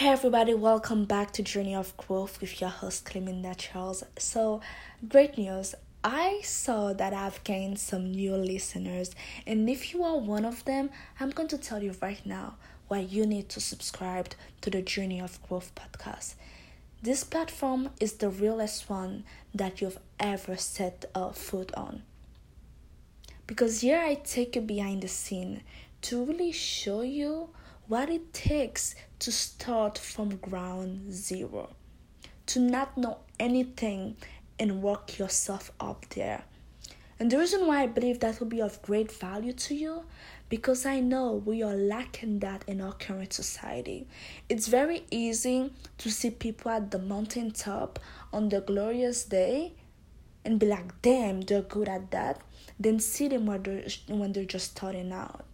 Hey everybody, welcome back to Journey of Growth with your host Cleminda Charles. So, great news. I saw that I've gained some new listeners, and if you are one of them, I'm going to tell you right now why you need to subscribe to the Journey of Growth podcast. This platform is the realest one that you've ever set a foot on. Because here I take you behind the scene to really show you what it takes to start from ground zero, to not know anything and work yourself up there. And the reason why I believe that will be of great value to you because I know we are lacking that in our current society. It's very easy to see people at the mountaintop on the glorious day and be like, damn, they're good at that. Then see them when they're, when they're just starting out.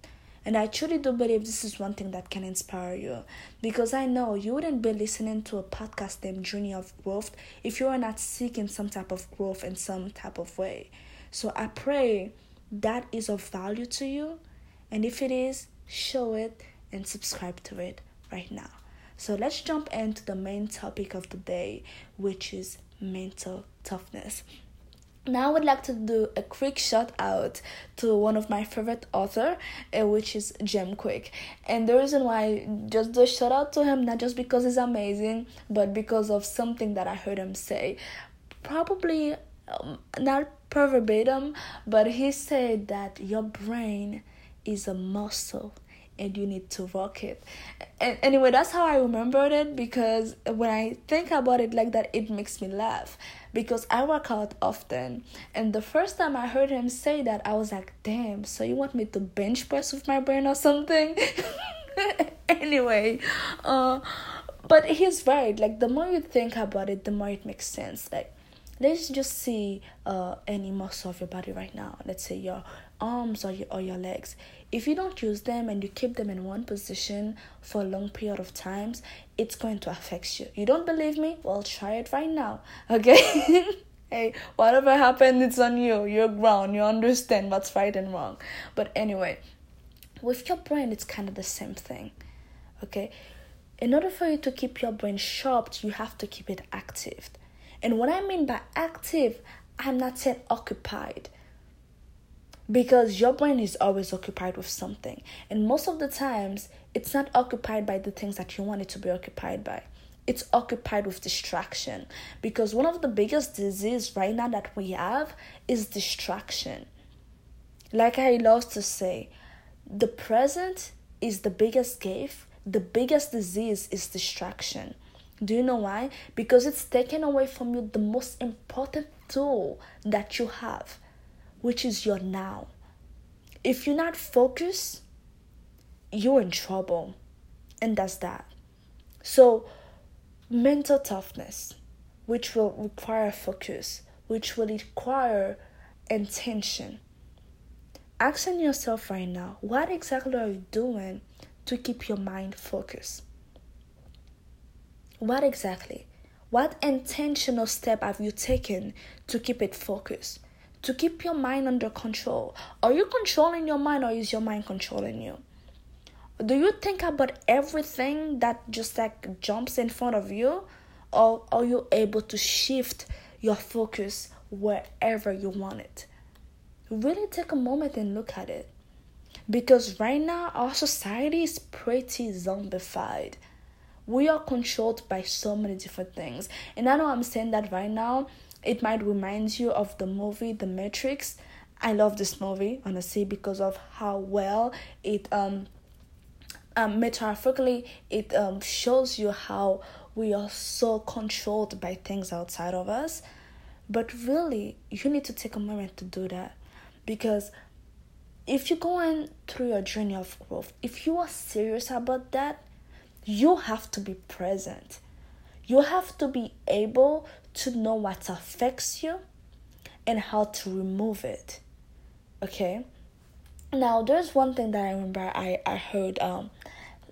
And I truly do believe this is one thing that can inspire you because I know you wouldn't be listening to a podcast named Journey of Growth if you are not seeking some type of growth in some type of way. So I pray that is of value to you. And if it is, show it and subscribe to it right now. So let's jump into the main topic of the day, which is mental toughness. Now I would like to do a quick shout out to one of my favorite author, uh, which is Jim Kwik. And the reason why just do a shout out to him, not just because he's amazing, but because of something that I heard him say. Probably um, not verbatim, but he said that your brain is a muscle and you need to work it. And anyway, that's how I remembered it because when I think about it like that, it makes me laugh because I work out often. And the first time I heard him say that, I was like, damn, so you want me to bench press with my brain or something? anyway, uh, but he's right. Like, the more you think about it, the more it makes sense. Like, let's just see uh, any muscle of your body right now. Let's say your arms or your, or your legs. If you don't use them and you keep them in one position for a long period of times it's going to affect you. You don't believe me? Well try it right now okay? Hey whatever happened it's on you. You're grown. You understand what's right and wrong. But anyway with your brain it's kind of the same thing okay? In order for you to keep your brain sharp you have to keep it active. And what i mean by active i'm not saying occupied because your brain is always occupied with something. And most of the times it's not occupied by the things that you want it to be occupied by. It's occupied with distraction. Because one of the biggest disease right now that we have is distraction. Like i love to say the present is the biggest gift. The biggest disease is distraction. Do you know why? Because it's taken away from you the most important tool that you have which is your now. If you're not focused, you're in trouble. And that's that. So, mental toughness, which will require focus, which will require intention. Asking yourself right now, what exactly are you doing to keep your mind focused? What exactly? What intentional step have you taken to keep it focused? To keep your mind under control. Are you controlling your mind or is your mind controlling you? Do you think about everything that just like jumps in front of you? Or are you able to shift your focus wherever you want it? Really take a moment and look at it. Because right now, our society is pretty zombified. We are controlled by so many different things. And I know I'm saying that right now, it might remind you of the movie The Matrix. I love this movie honestly because of how well it um, um metaphorically it um shows you how we are so controlled by things outside of us. But really, you need to take a moment to do that because if you're going through your journey of growth, if you are serious about that, you have to be present. You have to be able to know what affects you and how to remove it. Okay? Now, there's one thing that I remember I, I heard, um,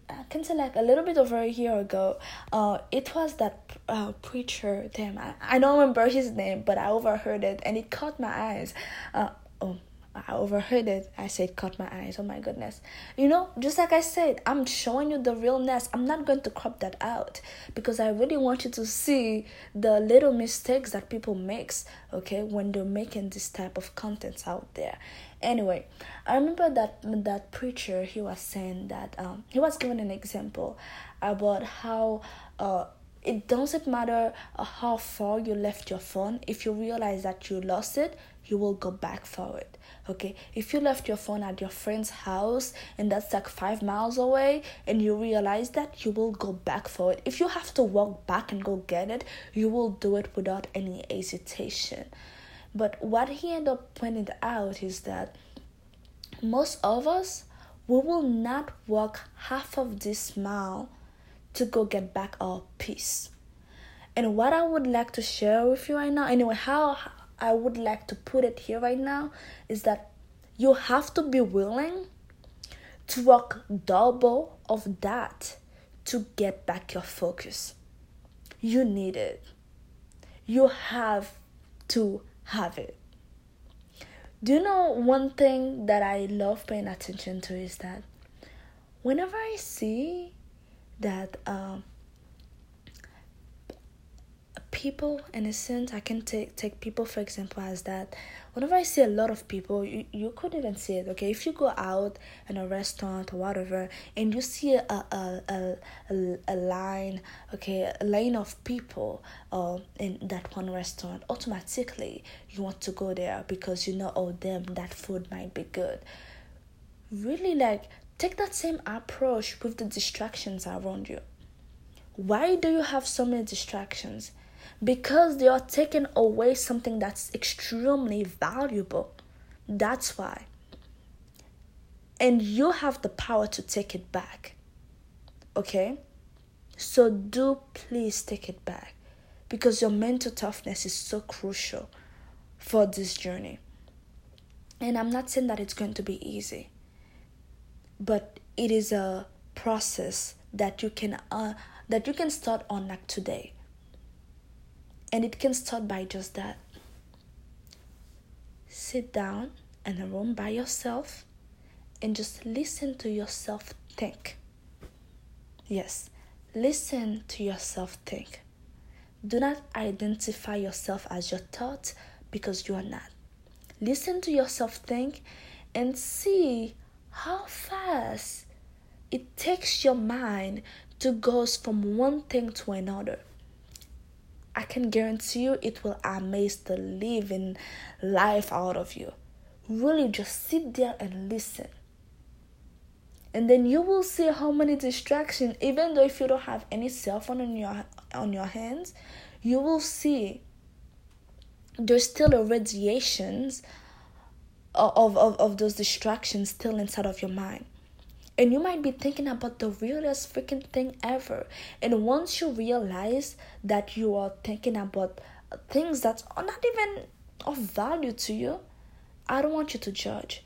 I can say like a little bit over a year ago. Uh, it was that uh, preacher, damn, I, I don't remember his name, but I overheard it and it caught my eyes. Uh, oh, I overheard it. I said, cut my eyes. Oh my goodness. You know, just like I said, I'm showing you the realness. I'm not going to crop that out because I really want you to see the little mistakes that people makes, okay, when they're making this type of contents out there. Anyway, I remember that that preacher he was saying that um he was giving an example about how uh it doesn't matter uh, how far you left your phone if you realize that you lost it you will go back for it okay? If you left your phone at your friend's house and that's like five miles away and you realize that you will go back for it. If you have to walk back and go get it you will do it without any hesitation. But what he ended up pointing out is that most of us we will not walk half of this mile to go get back our peace and what i would like to share with you right now anyway how I would like to put it here right now is that you have to be willing to work double of that to get back your focus. You need it. You have to have it. Do you know one thing that I love paying attention to is that whenever I see that um, people in a sense i can take take people for example as that. Whenever i see a lot of people you, you could even see it okay? If you go out in a restaurant or whatever and you see a a, a, a, a line okay a line of people uh, in that one restaurant automatically you want to go there because you know oh them that food might be good. Really like take that same approach with the distractions around you why do you have so many distractions because they are taking away something that's extremely valuable. That's why. And you have the power to take it back. Okay? So do please take it back because your mental toughness is so crucial for this journey. And I'm not saying that it's going to be easy, but it is a process that you can uh, that you can start on like today and it can start by just that. Sit down in a room by yourself and just listen to yourself think. Yes, listen to yourself think. Do not identify yourself as your thought because you are not. Listen to yourself think and see how fast it takes your mind to go from one thing to another. I can guarantee you it will amaze the living life out of you. Really just sit there and listen. And then you will see how many distractions, even though if you don't have any cell phone on your on your hands, you will see there's still a radiations of, of, of those distractions still inside of your mind. And you might be thinking about the realest freaking thing ever. And once you realize that you are thinking about things that are not even of value to you, I don't want you to judge.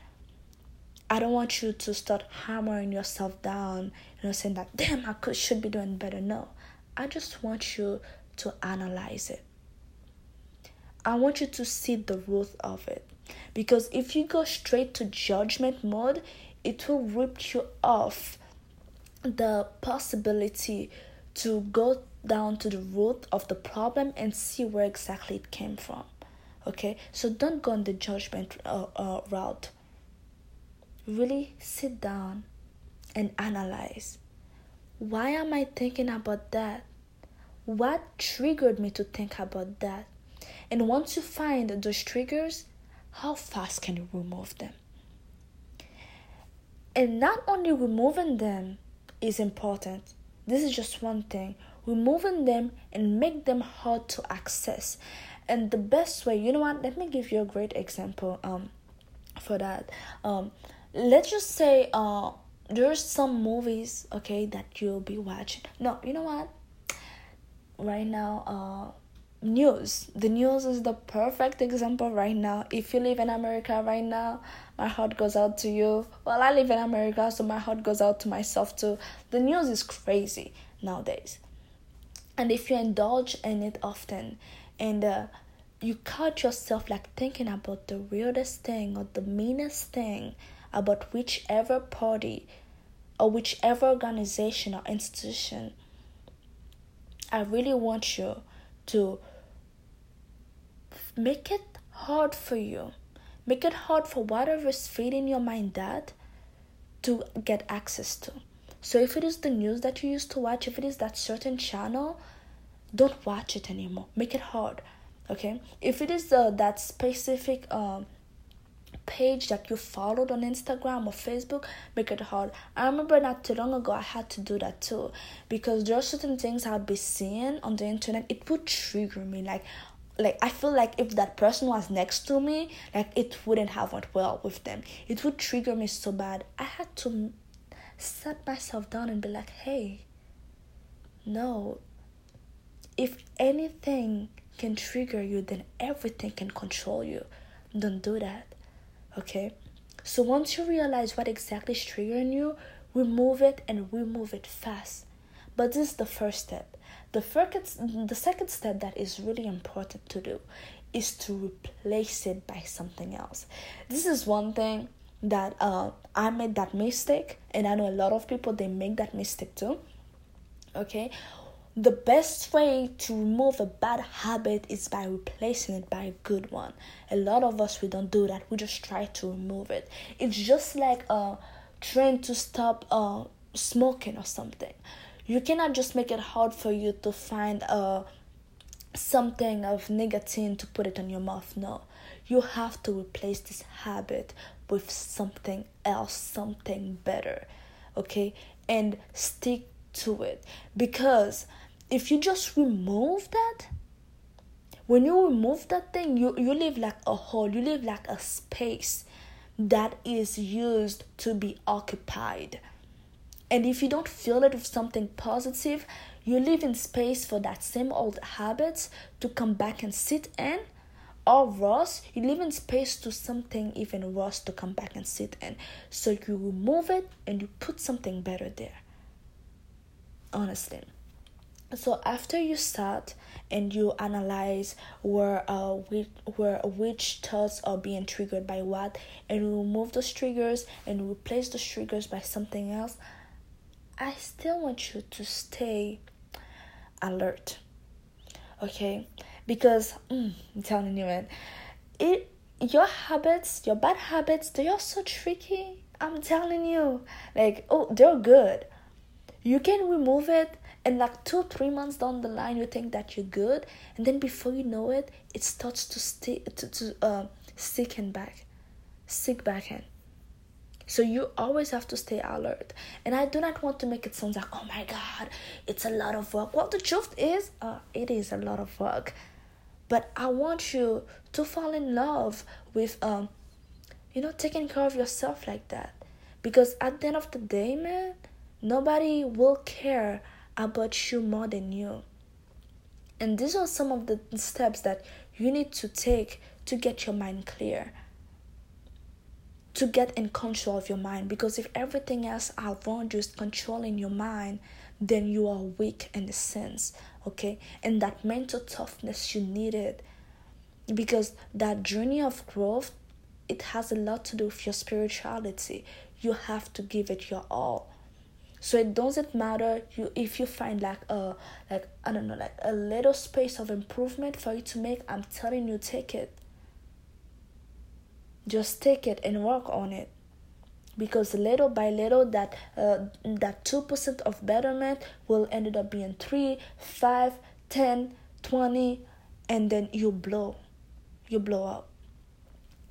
I don't want you to start hammering yourself down, you know, saying that, damn, I could, should be doing better. No, I just want you to analyze it. I want you to see the root of it. Because if you go straight to judgment mode, it will rip you off the possibility to go down to the root of the problem and see where exactly it came from. Okay, so don't go on the judgment uh, uh, route. Really sit down and analyze. Why am I thinking about that? What triggered me to think about that? And once you find those triggers, how fast can you remove them? And not only removing them is important, this is just one thing. Removing them and make them hard to access. And the best way, you know what? Let me give you a great example um for that. Um let's just say uh there's some movies, okay, that you'll be watching. No, you know what? Right now, uh news. The news is the perfect example right now. If you live in America right now, my heart goes out to you. Well, I live in America, so my heart goes out to myself too. The news is crazy nowadays. And if you indulge in it often, and uh, you caught yourself like thinking about the weirdest thing or the meanest thing about whichever party or whichever organization or institution, I really want you to make it hard for you. Make it hard for whatever is feeding your mind that to get access to. So if it is the news that you used to watch, if it is that certain channel, don't watch it anymore. Make it hard. Okay? If it is uh, that specific um page that you followed on Instagram or Facebook, make it hard. I remember not too long ago I had to do that too because there are certain things I'd be seeing on the internet. It would trigger me like like I feel like if that person was next to me, like it wouldn't have went well with them. It would trigger me so bad. I had to set myself down and be like, hey, no. If anything can trigger you, then everything can control you. Don't do that. Okay? So once you realize what exactly is triggering you, remove it and remove it fast. But this is the first step. The first, the second step that is really important to do is to replace it by something else. This is one thing that uh, I made that mistake, and I know a lot of people they make that mistake too. Okay, the best way to remove a bad habit is by replacing it by a good one. A lot of us we don't do that. We just try to remove it. It's just like uh trying to stop uh smoking or something. You cannot just make it hard for you to find uh something of nicotine to put it on your mouth. No. You have to replace this habit with something else, something better. Okay? And stick to it because if you just remove that when you remove that thing you you live like a hole you live like a space that is used to be occupied. And if you don't fill it with something positive you leave in space for that same old habits to come back and sit in. Or worse you leave in space to something even worse to come back and sit in. So you remove it and you put something better there. Honestly so after you start and you analyze where uh which, where which thoughts are being triggered by what and remove those triggers and replace those triggers by something else i still want you to stay alert okay? Because mm, i'm telling you man it your habits your bad habits they are so tricky. I'm telling you. Like oh they're good. You can remove it and like two three months down the line you think that you're good. And then before you know it it starts to stay to, to uh sicken back sick back in. So you always have to stay alert. And i do not want to make it sound like oh my god it's a lot of work. Well the truth is uh, it is a lot of work. But i want you to fall in love with um you know taking care of yourself like that. Because at the end of the day man nobody will care about you more than you. And these are some of the steps that you need to take to get your mind clear. To get in control of your mind. Because if everything else around you is controlling your mind, then you are weak in a sense. Okay? And that mental toughness you needed. Because that journey of growth, it has a lot to do with your spirituality. You have to give it your all so it doesn't matter you if you find like a like i don't know like a little space of improvement for you to make i'm telling you take it. Just take it and work on it. Because little by little that uh, that 2% of betterment will end up being 3 5 10 20 and then you blow. You blow up.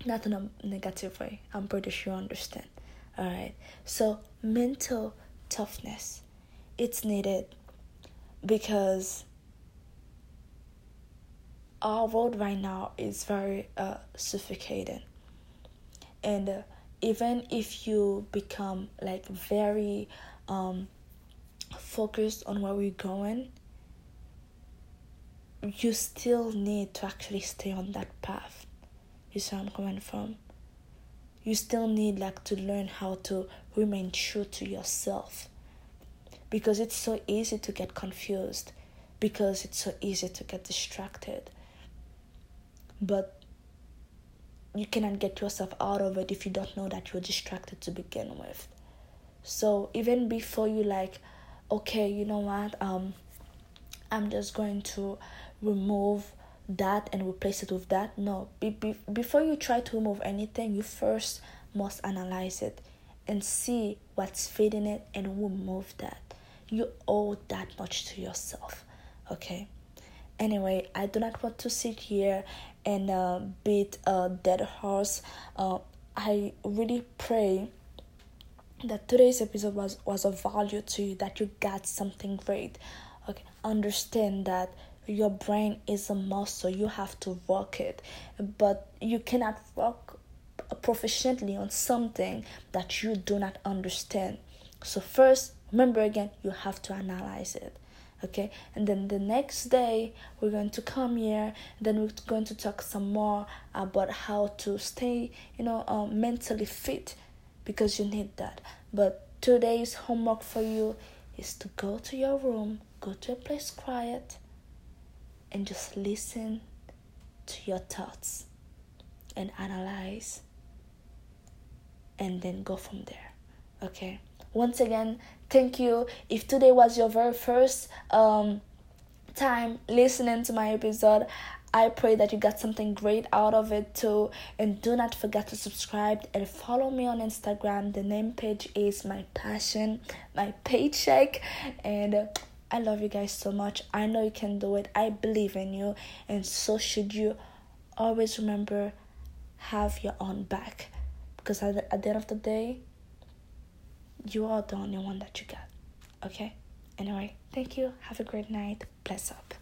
Not in a negative way. I'm pretty sure you understand. All right. So mental toughness. It's needed because our world right now is very uh, suffocating. And uh, even if you become like very um, focused on where we're going, you still need to actually stay on that path. You see where I'm coming from? You still need like to learn how to remain true to yourself. Because it's so easy to get confused. Because it's so easy to get distracted. But you cannot get yourself out of it if you don't know that you're distracted to begin with. So even before you like okay you know what? Um i'm just going to remove that and replace it with that no. Be, be, before you try to remove anything you first must analyze it and see what's feeding it and remove that. You owe that much to yourself okay? Anyway i do not want to sit here and uh, beat a dead horse. Uh, i really pray that today's episode was was of value to you that you got something great okay? Understand that your brain is a muscle you have to work it. But you cannot work proficiently on something that you do not understand. So first remember again you have to analyze it okay? And then the next day we're going to come here then we're going to talk some more about how to stay you know um, mentally fit because you need that. But today's homework for you is to go to your room, go to a place quiet, and just listen to your thoughts and analyze and then go from there. Okay. Once again, thank you. If today was your very first um time listening to my episode, I pray that you got something great out of it too. And do not forget to subscribe and follow me on Instagram. The name page is my passion, my paycheck. And I love you guys so much. I know you can do it. I believe in you. And so should you. Always remember have your own back. Because at the, at the end of the day, you are the only one that you got. Okay? Anyway, thank you. Have a great night. Bless up.